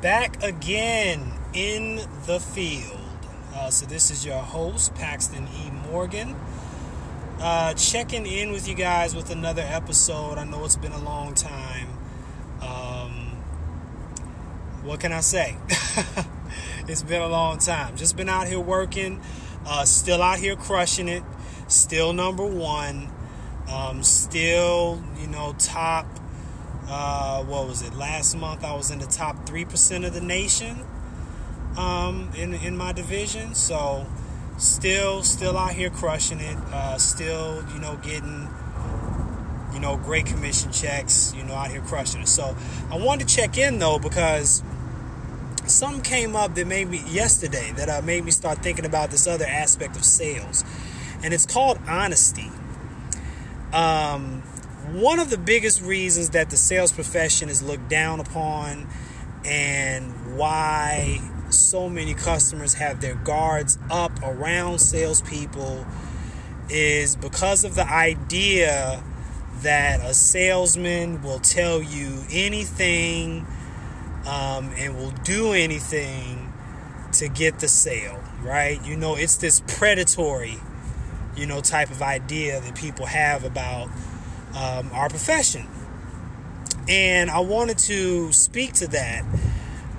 back again in the field. Uh, so, this is your host, Paxton E. Morgan, uh, checking in with you guys with another episode. I know it's been a long time. Um, what can I say? it's been a long time. Just been out here working, uh, still out here crushing it, still number one, um, still, you know, top uh, what was it? Last month I was in the top 3% of the nation um, in, in my division. So still, still out here crushing it. Uh, still, you know, getting, you know, great commission checks, you know, out here crushing it. So I wanted to check in though because something came up that made me yesterday that uh, made me start thinking about this other aspect of sales, and it's called honesty. Um, one of the biggest reasons that the sales profession is looked down upon and why so many customers have their guards up around salespeople is because of the idea that a salesman will tell you anything um, and will do anything to get the sale, right? You know, it's this predatory, you know, type of idea that people have about um, our profession. And I wanted to speak to that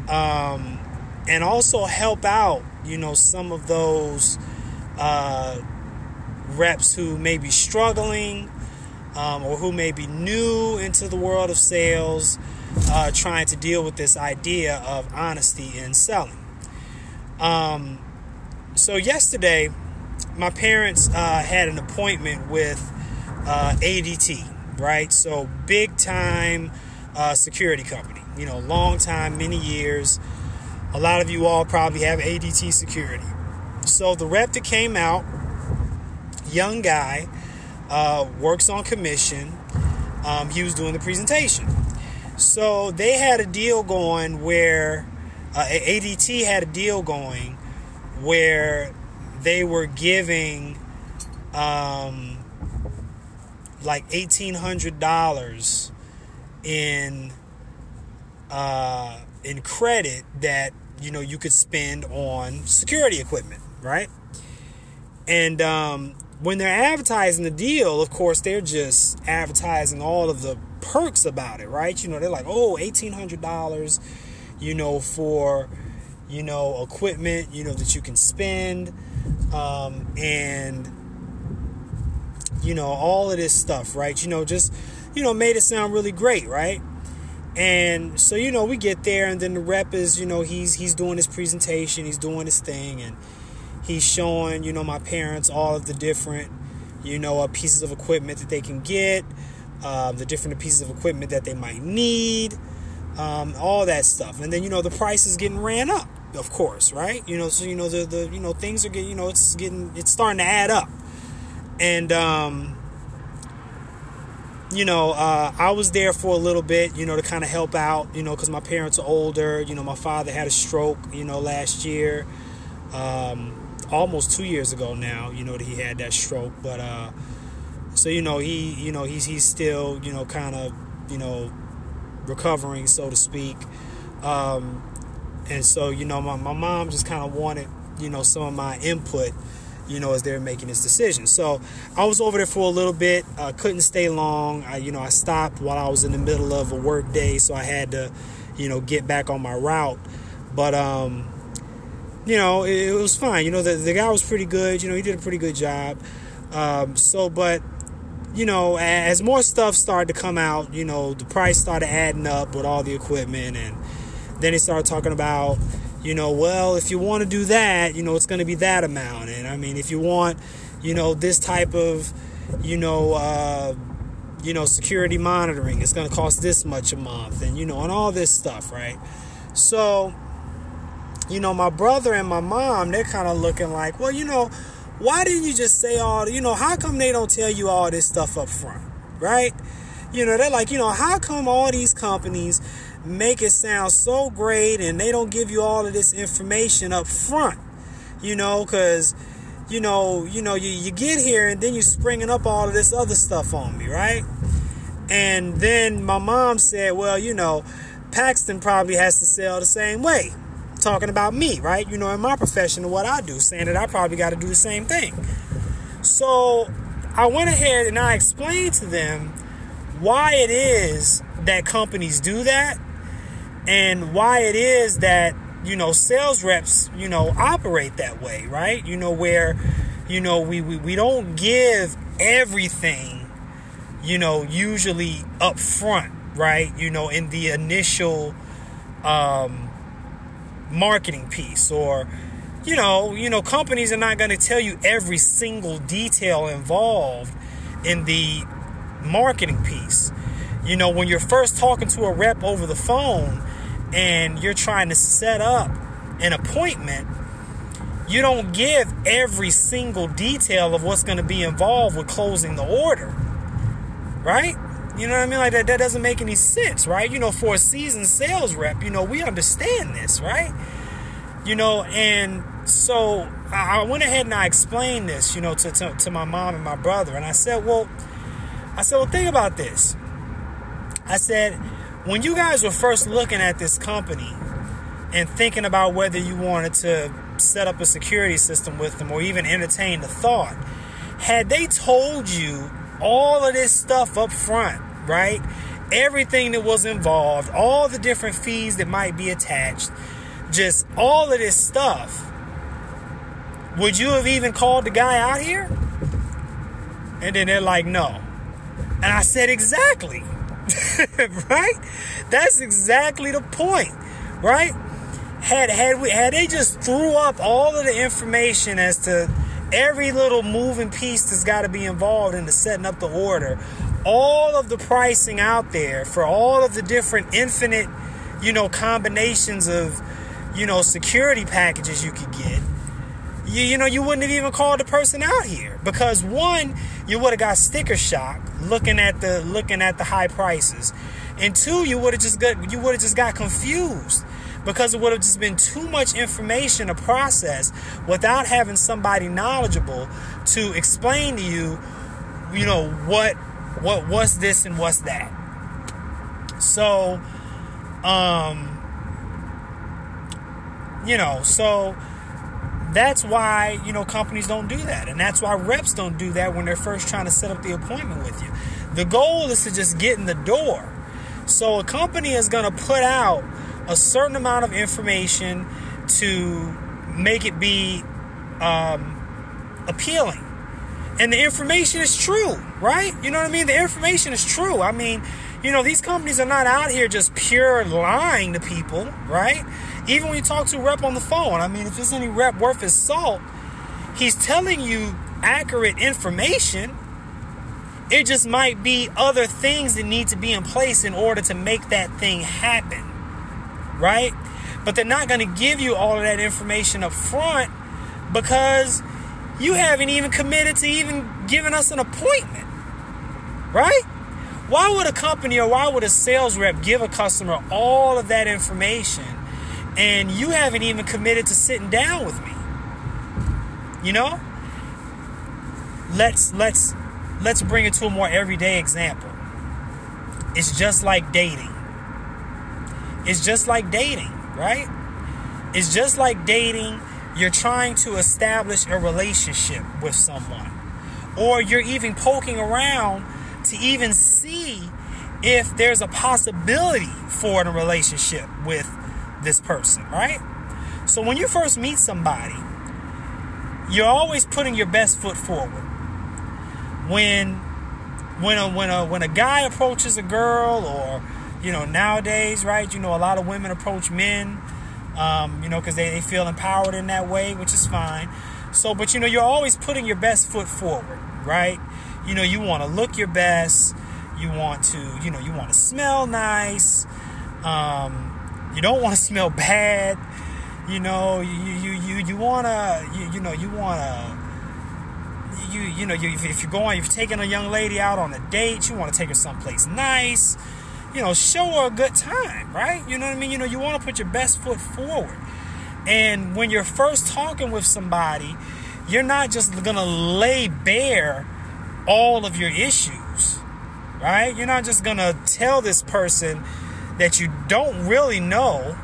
um, and also help out, you know, some of those uh, reps who may be struggling um, or who may be new into the world of sales, uh, trying to deal with this idea of honesty in selling. Um, so, yesterday, my parents uh, had an appointment with uh, ADT, right? So big time uh, security company. You know, long time, many years. A lot of you all probably have ADT security. So the rep that came out, young guy, uh, works on commission. Um, he was doing the presentation. So they had a deal going where uh, ADT had a deal going where they were giving um, like eighteen hundred dollars in uh, in credit that you know you could spend on security equipment, right? And um, when they're advertising the deal, of course, they're just advertising all of the perks about it, right? You know, they're like, oh, eighteen hundred dollars, you know, for you know equipment, you know that you can spend, um, and you know, all of this stuff, right? You know, just, you know, made it sound really great, right? And so, you know, we get there and then the rep is, you know, he's he's doing his presentation, he's doing his thing and he's showing, you know, my parents all of the different, you know, uh, pieces of equipment that they can get, uh, the different pieces of equipment that they might need, um, all that stuff. And then, you know, the price is getting ran up, of course, right? You know, so you know the the you know things are getting, you know, it's getting it's starting to add up and um, you know, uh, I was there for a little bit, you know, to kind of help out, you know, because my parents are older. You know, my father had a stroke, you know, last year, um, almost two years ago now. You know that he had that stroke, but uh, so you know he, you know, he's he's still, you know, kind of, you know, recovering, so to speak. Um, and so you know, my my mom just kind of wanted, you know, some of my input you know, as they're making this decision. So I was over there for a little bit. Uh, couldn't stay long. I, you know, I stopped while I was in the middle of a work day, so I had to, you know, get back on my route. But um, you know, it, it was fine. You know, the the guy was pretty good. You know, he did a pretty good job. Um, so, but you know, as more stuff started to come out, you know, the price started adding up with all the equipment, and then he started talking about you know, well, if you want to do that, you know, it's going to be that amount. And I mean, if you want, you know, this type of, you know, uh, you know, security monitoring, it's going to cost this much a month, and you know, and all this stuff, right? So, you know, my brother and my mom, they're kind of looking like, well, you know, why didn't you just say all, you know, how come they don't tell you all this stuff up front, right? You know, they're like, you know, how come all these companies make it sound so great and they don't give you all of this information up front you know because you know you know you, you get here and then you're springing up all of this other stuff on me right and then my mom said well you know Paxton probably has to sell the same way, talking about me, right? You know, in my profession and what I do, saying that I probably got to do the same thing. So I went ahead and I explained to them why it is that companies do that and why it is that you know sales reps you know operate that way right? You know where you know we we, we don't give everything you know usually up front right? You know in the initial um marketing piece or you know you know companies are not going to tell you every single detail involved in the marketing piece. You know when you're first talking to a rep over the phone and you're trying to set up an appointment, you don't give every single detail of what's going to be involved with closing the order. Right? You know what I mean? Like that, that doesn't make any sense, right? You know, for a seasoned sales rep, you know, we understand this, right? You know, and so I went ahead and I explained this, you know, to, to, to my mom and my brother. And I said, well, I said, well, think about this. I said, when you guys were first looking at this company and thinking about whether you wanted to set up a security system with them or even entertain the thought, had they told you all of this stuff up front, right? Everything that was involved, all the different fees that might be attached, just all of this stuff, would you have even called the guy out here? And then they're like, no. And I said, exactly. right? That's exactly the point, right? Had had we had they just threw up all of the information as to every little moving piece that's got to be involved in the setting up the order, all of the pricing out there for all of the different infinite, you know, combinations of, you know, security packages you could get you, you know, you wouldn't have even called the person out here because one, you would have got sticker shock looking at the looking at the high prices, and two, you would have just got you would have just got confused because it would have just been too much information to process without having somebody knowledgeable to explain to you, you know, what what what's this and what's that. So, um, you know, so that's why, you know, companies don't do that. And that's why reps don't do that when they're first trying to set up the appointment with you. The goal is to just get in the door. So a company is going to put out a certain amount of information to make it be um, appealing. And the information is true, right? You know what I mean? The information is true. I mean, you know, these companies are not out here just pure lying to people, right? Even when you talk to a rep on the phone, I mean, if there's any rep worth his salt, he's telling you accurate information. It just might be other things that need to be in place in order to make that thing happen. Right? But they're not going to give you all of that information up front because you haven't even committed to even giving us an appointment. Right? Why would a company or why would a sales rep give a customer all of that information and you haven't even committed to sitting down with me. You know? Let's let's let's bring it to a more everyday example. It's just like dating. It's just like dating, right? It's just like dating. You're trying to establish a relationship with someone. Or you're even poking around to even see if there's a possibility for a relationship with this person, right? So when you first meet somebody, you're always putting your best foot forward. When when a when a when a guy approaches a girl or you know nowadays right you know a lot of women approach men um, you know because they, they feel empowered in that way which is fine so but you know you're always putting your best foot forward right you know you want to look your best you want to you know you want to smell nice um, you don't want to smell bad. You know, you you you you wanna you, you know you wanna you you know you, if you're going you're taking a young lady out on a date, you want to take her someplace nice. You know, show her a good time, right? You know what I mean? You know, you want to put your best foot forward. And when you're first talking with somebody, you're not just gonna lay bare all of your issues, right? You're not just gonna tell this person that you don't really know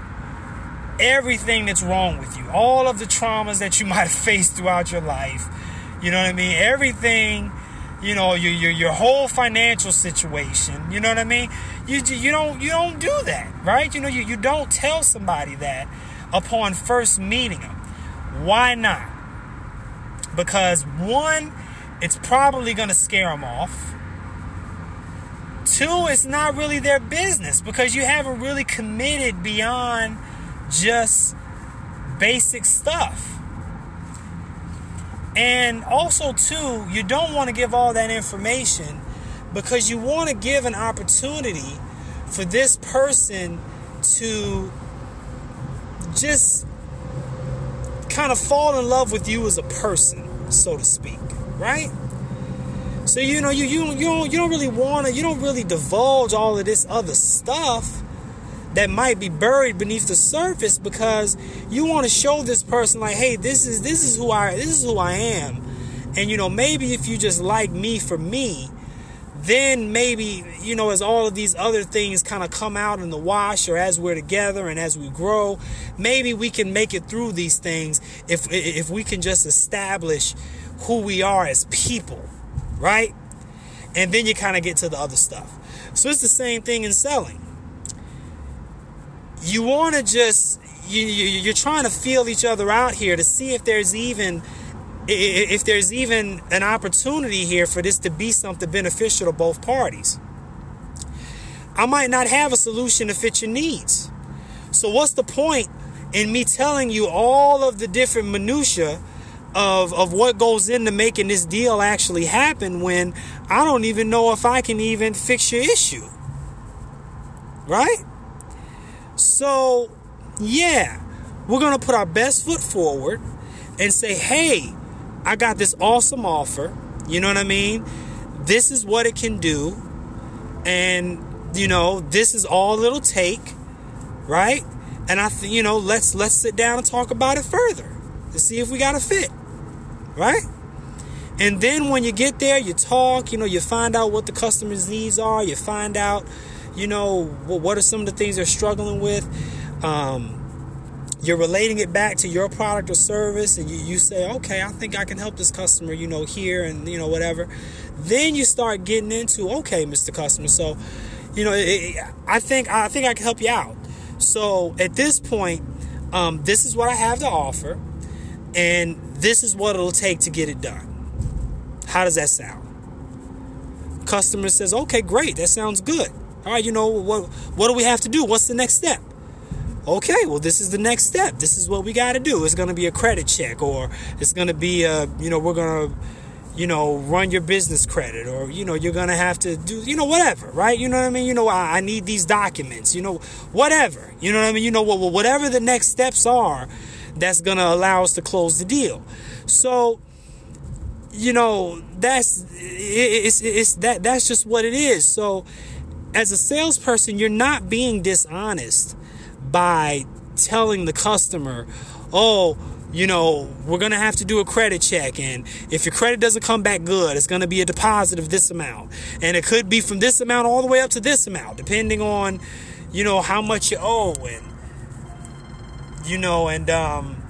everything that's wrong with you, all of the traumas that you might have faced throughout your life. You know what I mean? Everything, you know, your your, your whole financial situation. You know what I mean? You you don't you don't do that, right? You know, you, you don't tell somebody that upon first meeting them. Why not? Because one, it's probably going to scare them off. Two, it's not really their business because you haven't really committed beyond just basic stuff. And also, too, you don't want to give all that information because you want to give an opportunity for this person to just kind of fall in love with you as a person, so to speak, right? So you know you you you don't you don't really want to you don't really divulge all of this other stuff that might be buried beneath the surface because you want to show this person like hey this is this is who I this is who I am and you know maybe if you just like me for me then maybe you know as all of these other things kind of come out in the wash or as we're together and as we grow maybe we can make it through these things if if we can just establish who we are as people right and then you kind of get to the other stuff so it's the same thing in selling you want to just you, you you're trying to feel each other out here to see if there's even if there's even an opportunity here for this to be something beneficial to both parties. I might not have a solution to fit your needs. So what's the point in me telling you all of the different minutia of of what goes into making this deal actually happen when I don't even know if I can even fix your issue. Right? So, yeah, we're going to put our best foot forward and say, hey, I got this awesome offer. You know what I mean? This is what it can do. And, you know, this is all it'll take, right? And I think, you know, let's let's sit down and talk about it further to see if we got a fit. Right? And then when you get there, you talk, you know, you find out what the customer's needs are, you find out you know, what are some of the things they're struggling with. Um, you're relating it back to your product or service, and you, you say, okay, I think I can help this customer, you know, here and, you know, whatever. Then you start getting into, okay, Mr. Customer, so, you know, it, I think I think I can help you out. So at this point, um, this is what I have to offer, and this is what it'll take to get it done. How does that sound? Customer says, okay, great, that sounds good. All right, you know what? What do we have to do? What's the next step? Okay, well, this is the next step. This is what we got to do. It's going to be a credit check, or it's going to be a, you know, we're going to, you know, run your business credit, or you know, you're going to have to do, you know, whatever, right? You know what I mean? You know, I, I need these documents. You know, whatever. You know what I mean? You know, well, whatever the next steps are, that's going to allow us to close the deal. So, you know, that's it's it's that that's just what it is. So as a salesperson, you're not being dishonest by telling the customer, oh, you know, we're going to have to do a credit check. And if your credit doesn't come back good, it's going to be a deposit of this amount. And it could be from this amount all the way up to this amount, depending on, you know, how much you owe. And, you know, and, um,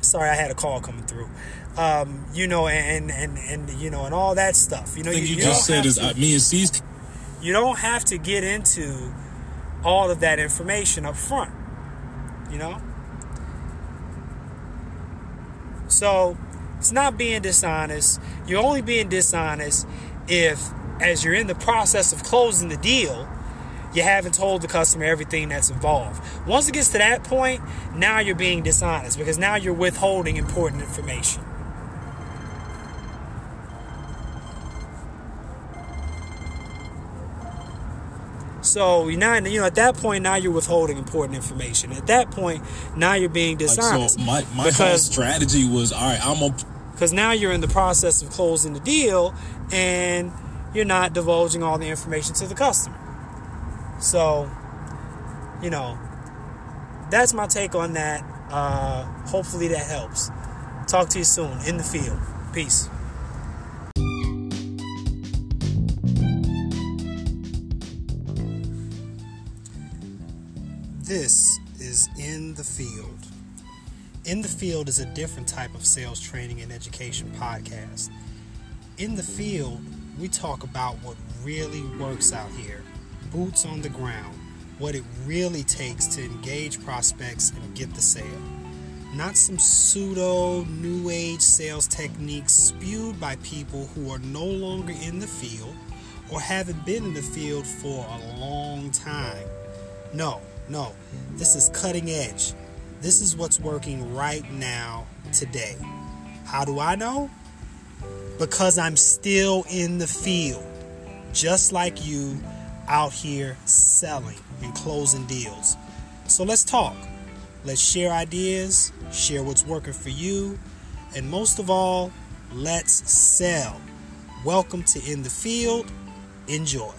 sorry, I had a call coming through. Um, you know, and, and, and, you know, and all that stuff. You know, you, you, you just said is uh, me and C's you don't have to get into all of that information up front, you know? So it's not being dishonest. You're only being dishonest if, as you're in the process of closing the deal, you haven't told the customer everything that's involved. Once it gets to that point, now you're being dishonest because now you're withholding important information. So you now, you know, at that point, now you're withholding important information. At that point, now you're being dishonest. Like, so my my whole strategy was, all right, I'm gonna. Because now you're in the process of closing the deal, and you're not divulging all the information to the customer. So, you know, that's my take on that. Uh, hopefully that helps. Talk to you soon in the field. Peace. This is In the Field. In the Field is a different type of sales training and education podcast. In the Field, we talk about what really works out here boots on the ground, what it really takes to engage prospects and get the sale. Not some pseudo new age sales techniques spewed by people who are no longer in the field or haven't been in the field for a long time. No, no, this is cutting edge. This is what's working right now, today. How do I know? Because I'm still in the field, just like you out here selling and closing deals. So let's talk. Let's share ideas, share what's working for you, and most of all, let's sell. Welcome to In the Field. Enjoy.